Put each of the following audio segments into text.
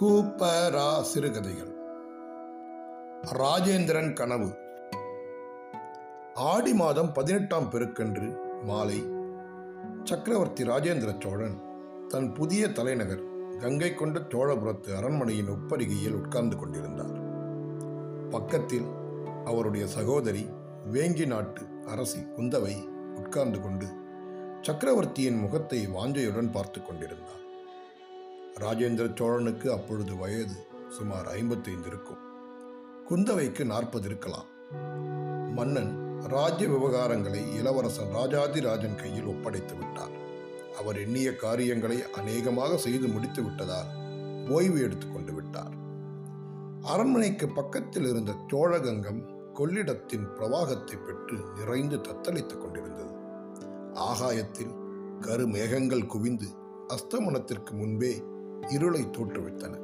கூப்பரா சிறுகதைகள் ராஜேந்திரன் கனவு. ஆடி மாதம் பதினெட்டாம் பெருக்கன்று மாலை சக்கரவர்த்தி ராஜேந்திர சோழன் தன் புதிய தலைநகர் கங்கை கொண்ட சோழபுரத்து அரண்மனையின் ஒப்பருகையில் உட்கார்ந்து கொண்டிருந்தார். பக்கத்தில் அவருடைய சகோதரி வேங்கி நாட்டு அரசி குந்தவை உட்கார்ந்து கொண்டு சக்கரவர்த்தியின் முகத்தை வாஞ்சையுடன் பார்த்து கொண்டிருந்தார். ராஜேந்திர சோழனுக்கு அப்பொழுது வயது சுமார் ஐம்பத்தைந்து இருக்கும். குந்தவைக்கு நாற்பது இருக்கலாம். மன்னன் ராஜ்ய விவகாரங்களை இளவரசன் ராஜாதிராஜன் கையில் ஒப்படைத்து விட்டார் அவர் எண்ணிய காரியங்களை அநேகமாக செய்து முடித்து விட்டதால் ஓய்வு எடுத்துக்கொண்டு விட்டார். அரண்மனைக்கு பக்கத்தில் இருந்த சோழகங்கம் கொள்ளிடத்தின் பிரவாகத்தை பெற்று நிறைந்து தத்தளித்துக் கொண்டிருந்தது. ஆகாயத்தில் கருமேகங்கள் குவிந்து அஸ்தமனத்திற்கு முன்பே இருளை தோற்றுவித்தன.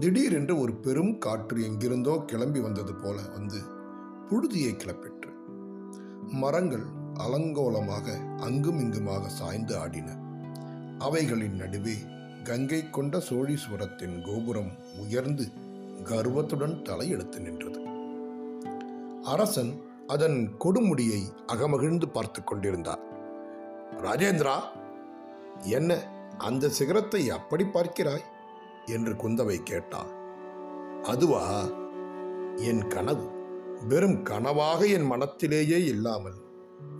திடீரென்று ஒரு பெரும் காற்று எங்கிருந்தோ கிளம்பி வந்தது போல வந்து புழுதியை கிளப்பிற்று. மரங்கள் அலங்கோலமாக அங்கும் இங்குமாக சாய்ந்து ஆடின. அவைகளின் நடுவே கங்கை கொண்ட சோழீஸ்வரத்தின் கோபுரம் உயர்ந்து கர்வத்துடன் தலையெடுத்து நின்றது. அரசன் அதன் கொடுமுடியை அகமகிழ்ந்து பார்த்து கொண்டிருந்தார். ராஜேந்திரா என்ன அந்த சிகரத்தை அப்படி பார்க்கிறாய்? என்று குந்தவை கேட்டாள் அதுவா? என் கனவு வெறும் கனவாக என் மனத்திலேயே இல்லாமல்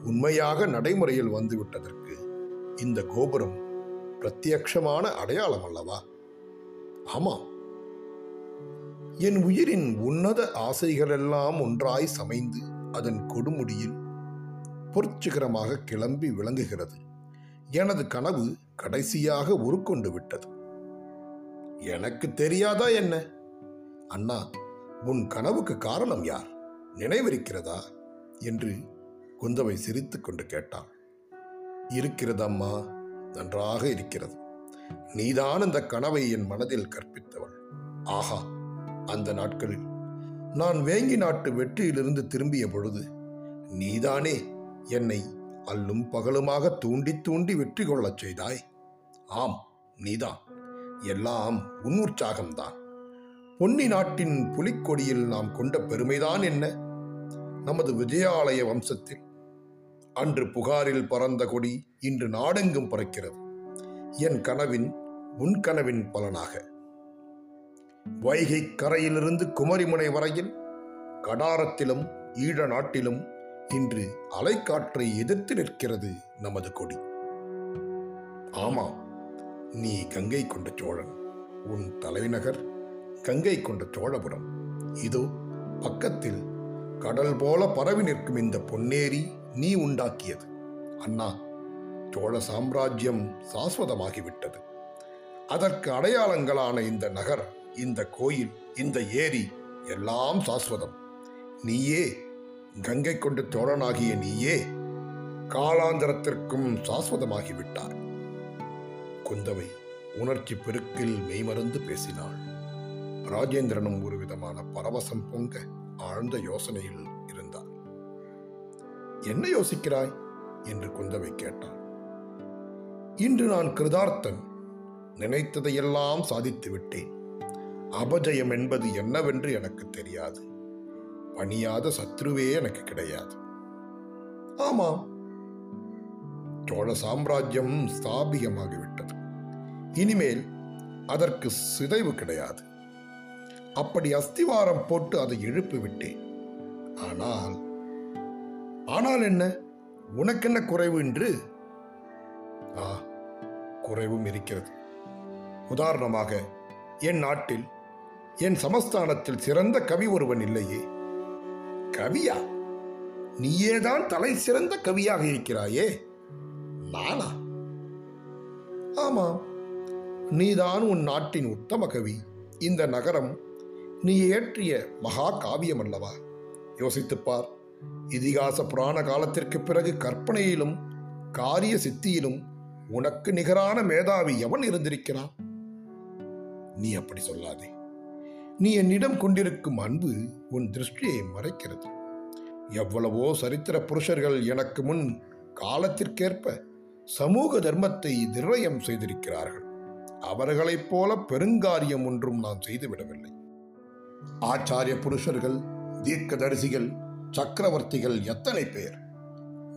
உண்மையாக நடைமுறையில் வந்துவிட்டதற்கு இந்த கோபுரம் பிரத்யக்ஷமான அடையாளம் அல்லவா? ஆமாம். என் உயிரின் உன்னத ஆசைகளெல்லாம் ஒன்றாய் சமைந்து அதன் கொடுமுடியில் பொற்சிகரமாக கிளம்பி விளங்குகிறது. எனது கனவு கடைசியாக உருக்கொண்டு விட்டது. எனக்கு தெரியாதா என்ன? அண்ணா உன் கனவுக்கு காரணம் யார்? நினைவிருக்கிறதா? என்று குந்தவை சிரித்து கொண்டு கேட்டாள். இருக்கிறதம்மா நன்றாக இருக்கிறது. நீதான் அந்த கனவை என் மனதில் கற்பித்தவள். ஆஹா அந்த நாட்களில் நான் வேங்கி நாட்டு வெற்றியிலிருந்து திரும்பிய பொழுது நீதானே என்னை அல்லும் பகலுமாக தூண்டி தூண்டி வெற்றி கொள்ளச் செய்தாய். ஆம் நீதான். எல்லாம் உன் உற்சாகம்தான். பொன்னி நாட்டின் புலிக்கொடியில் நாம் கொண்ட பெருமைதான் என்ன? நமது விஜயாலய வம்சத்தில். அன்று புகாரில் பறந்த கொடி இன்று நாடெங்கும் பறக்கிறது. என் கனவின் உன் கனவின் பலனாக. வைகை கரையிலிருந்து குமரிமுனை வரையில் கடாரத்திலும் ஈழ நாட்டிலும் இன்று அலைக்காற்றை எதிர்த்து நிற்கிறது நமது கொடி. ஆமாம் நீ கங்கை கொண்ட சோழன் உன் தலைநகர் கங்கை கொண்ட சோழபுரம். இதோ பக்கத்தில் கடல் போல பரவி நிற்கும் இந்த பொன்னேரி நீ உண்டாக்கியது. அண்ணா சோழ சாம்ராஜ்யம் சாஸ்வதமாகிவிட்டது. அதற்கு அடையாளங்களான இந்த நகர் இந்த கோயில் இந்த ஏரி எல்லாம் சாஸ்வதம். நீயே கங்கை கொண்டு தோழனாகிய நீயே காலாந்தரத்திற்கும் சாஸ்வதமாகிவிட்டார் குந்தவை உணர்ச்சி பெருக்கில் மெய்மறந்து பேசினாள். ராஜேந்திரனும் ஒரு விதமான பரவசம் பொங்க ஆழ்ந்த யோசனையில் இருந்தார் என்ன யோசிக்கிறாய்? என்று குந்தவை கேட்டாள். இன்று நான் கிருதார்த்தன். நினைத்ததையெல்லாம் சாதித்து விட்டேன் அபஜயம் என்பது என்னவென்று எனக்கு தெரியாது. பணியாத சத்ருவே எனக்கு கிடையாது. ஆமாம். சோழ சாம்ராஜ்யம் ஸ்தாபிகமாகிவிட்டது. இனிமேல் அதற்கு சிதைவு கிடையாது. அப்படி அஸ்திவாரம் போட்டு அதை எழுப்பி விட்டேன் ஆனால் ஆனால் என்ன? உனக்கென்ன குறைவு என்று ஆ குறைவும் இருக்கிறது. உதாரணமாக என் நாட்டில் என் சமஸ்தானத்தில் சிறந்த கவி ஒருவன் இல்லையே. கவியா. நீயேதான் தலை சிறந்த கவியாக இருக்கிறாயே. நானா ஆமாம் நீதான் உன் நாட்டின் உத்தம கவி. இந்த நகரம் நீ இயற்றிய மகா காவியம் அல்லவா? யோசித்துப் பார். இதிகாச புராண காலத்திற்கு பிறகு கற்பனையிலும் காரிய சித்தியிலும் உனக்கு நிகரான மேதாவி எவன் இருந்திருக்கிறான்? நீ அப்படி சொல்லாதே. நீ என்னிடம் கொண்டிருக்கும் அன்பு உன் திருஷ்டியை மறைக்கிறது. எவ்வளவோ சரித்திர புருஷர்கள் எனக்கு முன் காலத்திற்கேற்ப சமூக தர்மத்தை நிர்ணயம் செய்திருக்கிறார்கள். அவர்களைப் போல பெருங்காரியம் ஒன்றும் நான் செய்துவிடவில்லை. ஆச்சாரிய புருஷர்கள் தீர்க்கதரிசிகள் சக்கரவர்த்திகள் எத்தனை பேர்?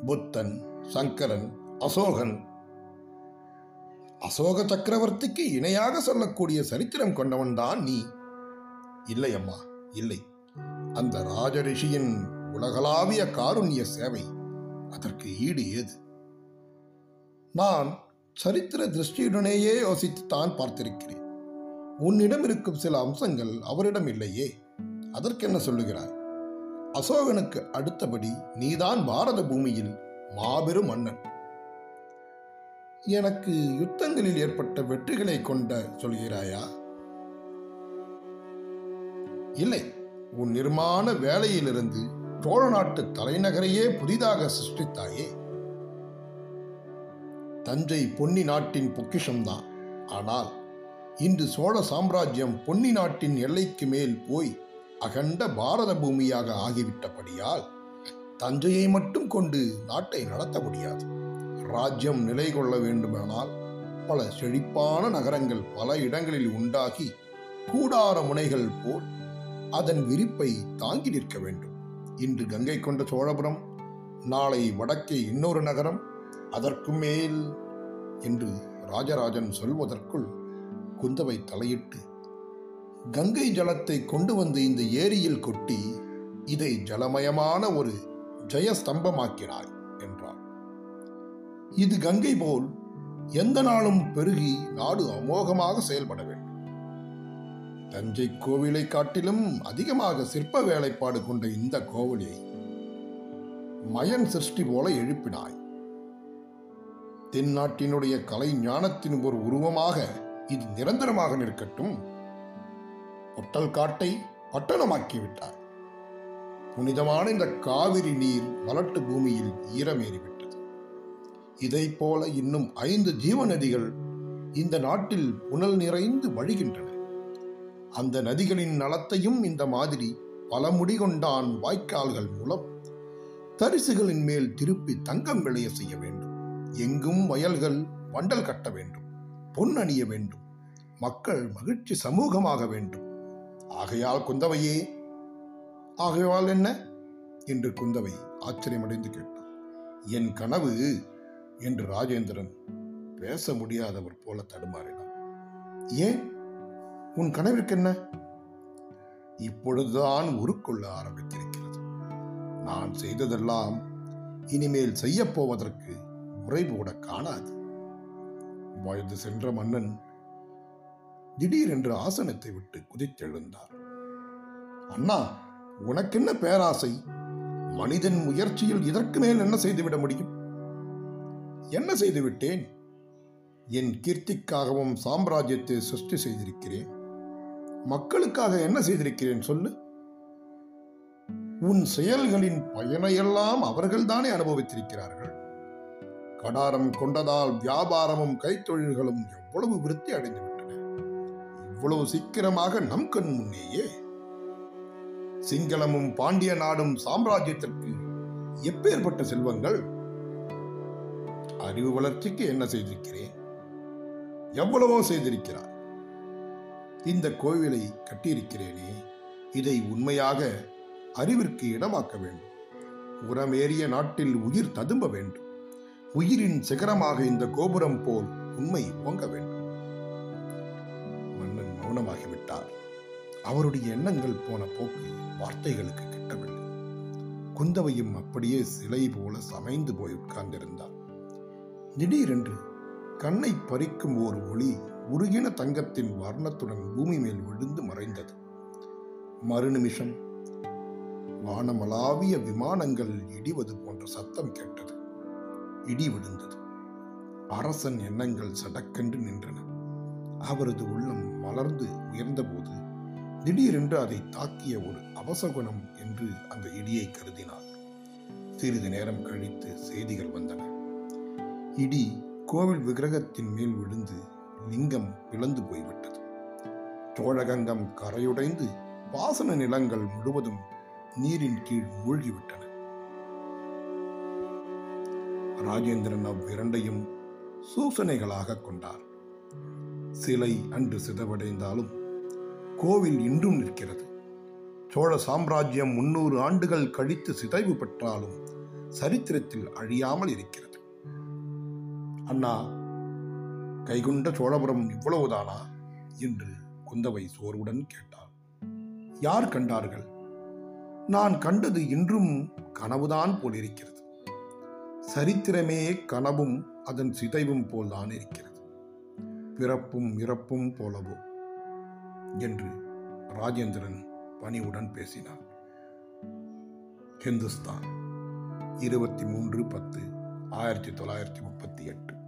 புத்தன் சங்கரன் அசோகன். அசோக சக்கரவர்த்திக்கு இணையாக சொல்லக்கூடிய சரித்திரம் கொண்டவன்தான் நீ. இல்லை அம்மா இல்லை. அந்த ராஜரிஷியின் உலகளாவிய காருண்ய சேவை அதற்கு ஈடு ஏது? நான் சரித்திர திருஷ்டியுடனேயே யோசித்துத்தான் பார்த்திருக்கிறேன். உன்னிடம் இருக்கும் சில அம்சங்கள் அவரிடம் இல்லையே அதற்கென்ன சொல்லுகிறாய்? அசோகனுக்கு அடுத்தபடி நீதான் பாரத பூமியில் மாபெரும் மன்னன். எனக்கு யுத்தங்களில் ஏற்பட்ட வெற்றிகளை கொண்ட சொல்கிறாயா? இல்லை. உன் நிர்மாண வேலையிலிருந்து சோழ நாட்டு தலைநகரையே புதிதாக சிருஷ்டித்தாயே. தஞ்சை பொன்னி நாட்டின் பொக்கிஷம்தான் ஆனால் இன்று சோழ சாம்ராஜ்யம் பொன்னி நாட்டின் எல்லைக்கு மேல் போய் அகண்ட பாரத பூமியாக ஆகிவிட்டபடியால் தஞ்சையை மட்டும் கொண்டு நாட்டை நடத்த முடியாது. ராஜ்யம் நிலை கொள்ள வேண்டுமானால் பல செழிப்பான நகரங்கள் பல இடங்களில் உண்டாகி கூடார முனைகள் போல் அதன் விரிப்பை தாங்கி நிற்க வேண்டும். இன்று கங்கை கொண்ட சோழபுரம் நாளை வடக்கே இன்னொரு நகரம் அதற்கு மேல் என்று ராஜராஜன் சொல்வதற்குள் குந்தவை தலையிட்டு கங்கை ஜலத்தை கொண்டு வந்து இந்த ஏரியில் கொட்டி இதை ஜலமயமான ஒரு ஜெயஸ்தம்பமாக்கினாய் என்றார் இது கங்கை போல் எந்த நாளும் பெருகி நாடு அமோகமாக செயல்பட வேண்டும். தஞ்சை கோவிலை காட்டிலும் அதிகமாக சிற்ப வேலைப்பாடு கொண்ட இந்த கோவிலை மயன் சிருஷ்டி போல எழுப்பினாய். தென்னாட்டினுடைய கலை ஞானத்தின் ஒரு உருவமாக இது நிரந்தரமாக நிற்கட்டும். பொட்டல் காட்டை பட்டணமாக்கிவிட்டார் புனிதமான இந்த காவிரி நீர் மலட்டு பூமியில் ஈரமேறிவிட்டது. இதைப் போல இன்னும் ஐந்து ஜீவ நதிகள் இந்த நாட்டில் புனல் நிறைந்து வழிகின்றன. அந்த நதிகளின் நலத்தையும் இந்த மாதிரி பல முடிகொண்டான் வாய்க்கால்கள் மூலம் தரிசுகளின் மேல் திருப்பி தங்கம் விளைய செய்ய வேண்டும். எங்கும் வயல்கள் வண்டல் கட்ட வேண்டும். பொன் அணிய வேண்டும். மக்கள் மகிழ்ச்சி சமூகமாக வேண்டும். ஆகையால் குந்தவையே ஆகையால் என்ன? என்று குந்தவை ஆச்சரியமடைந்து கேட்டார் என் கனவு என்று ராஜேந்திரன் பேச முடியாதவர் போல தடுமாறினார் ஏன்? உன் கனவிற்கு என்ன? இப்பொழுதுதான் உருக்கொள்ள ஆரம்பித்திருக்கிறது. நான் செய்ததெல்லாம் இனிமேல் செய்யப் போவதற்கு முறைபோட காணாது. வயது சென்ற மன்னன் திடீரென்று ஆசனத்தை விட்டு குதித்தெழுந்தார் அண்ணா உனக்கென்ன பேராசை? மனிதன் முயற்சியில் இதற்கு மேல் என்ன செய்துவிட முடியும்? என்ன செய்துவிட்டேன்? என் கீர்த்திக்காகவும் சாம்ராஜ்யத்தை சிருஷ்டி செய்திருக்கிறேன். மக்களுக்காக என்ன செய்திருக்கிறேன் சொல்லு? உன் செயல்களின் பயனையெல்லாம் அவர்கள்தானே அனுபவித்திருக்கிறார்கள். கடாரம் கொண்டதால் வியாபாரமும் கைத்தொழில்களும் எவ்வளவு விருத்தி அடைந்துவிட்டன. இவ்வளவு சீக்கிரமாக நம் கண் முன்னேயே. சிங்களமும் பாண்டிய நாடும் சாம்ராஜ்யத்திற்கு எப்பேற்பட்ட செல்வங்கள்? அறிவு வளர்ச்சிக்கு என்ன செய்திருக்கிறேன்? எவ்வளவோ செய்திருக்கிறார் இந்த கோவிலை கட்டியிருக்கிறேனே இதை உண்மையாக அறிவிற்கு இடமாக்க வேண்டும். உரமேறிய நாட்டில் உயிர் ததும்ப வேண்டும். உயிரின் சிகரமாக இந்த கோபுரம் போல் உண்மை ஓங்க வேண்டும். மன்னன் மௌனமாகிவிட்டார். அவருடைய எண்ணங்கள் போன போக்கு வார்த்தைகளுக்கு கிட்டவில்லை. குந்தவையும் அப்படியே சிலை போல சமைந்து போய் உட்கார்ந்திருந்தார் திடீரென்று கண்ணை பறிக்கும் ஒரு ஒளி உருகின தங்கத்தின் வர்ணத்துடன் பூமி மேல் விழுந்து மறைந்தது. மறுநிமிஷம் வானமளாவிய விமானங்கள் இடிவது போன்ற சத்தம் கேட்டது. இடி விழுந்தது. அரசன் எண்ணங்கள் சடக்கென்று நின்றன. அவரது உள்ளம் மலர்ந்து உயர்ந்தபோது திடீரென்று அதை தாக்கிய ஒரு அவசகுணம் என்று அந்த இடியை கருதினார் சிறிது நேரம் கழித்து செய்திகள் வந்தன. இடி கோவில் விக்கிரகத்தின் மேல் விழுந்து லிங்கம் பிளந்து போய்விட்டது. சோழகங்கம் கரையுடைந்து பாசன நிலங்கள் முழுவதும் நீரின் கீழ் மூழ்கிவிட்டன. ராஜேந்திரன் அவ்விரண்டையும் சூசனைகளாக கொண்டார். சிலை அன்று சிதவடைந்தாலும் கோவில் இன்றும் நிற்கிறது. சோழ சாம்ராஜ்யம் முன்னூறு ஆண்டுகள் கழித்து சிதைவு பெற்றாலும் சரித்திரத்தில் அழியாமல் இருக்கிறது. அண்ணா கைகுண்ட சோழபுரம் இவ்வளவுதானா? என்று குந்தவை சோர்வுடன் கேட்டாள். யார் கண்டார்கள்? நான் கண்டது இன்றும் கனவுதான் போல் இருக்கிறது சரித்திரமே கனவும் அதன் சிதைவும் போல்தான் இருக்கிறது. பிறப்பும் இறப்பும் போலவோ? என்று ராஜேந்திரன் பணிவுடன் பேசினார் ஹிந்துஸ்தான் இருபத்தி மூன்று பத்து ஆயிரத்தி தொள்ளாயிரத்தி முப்பத்தி எட்டு.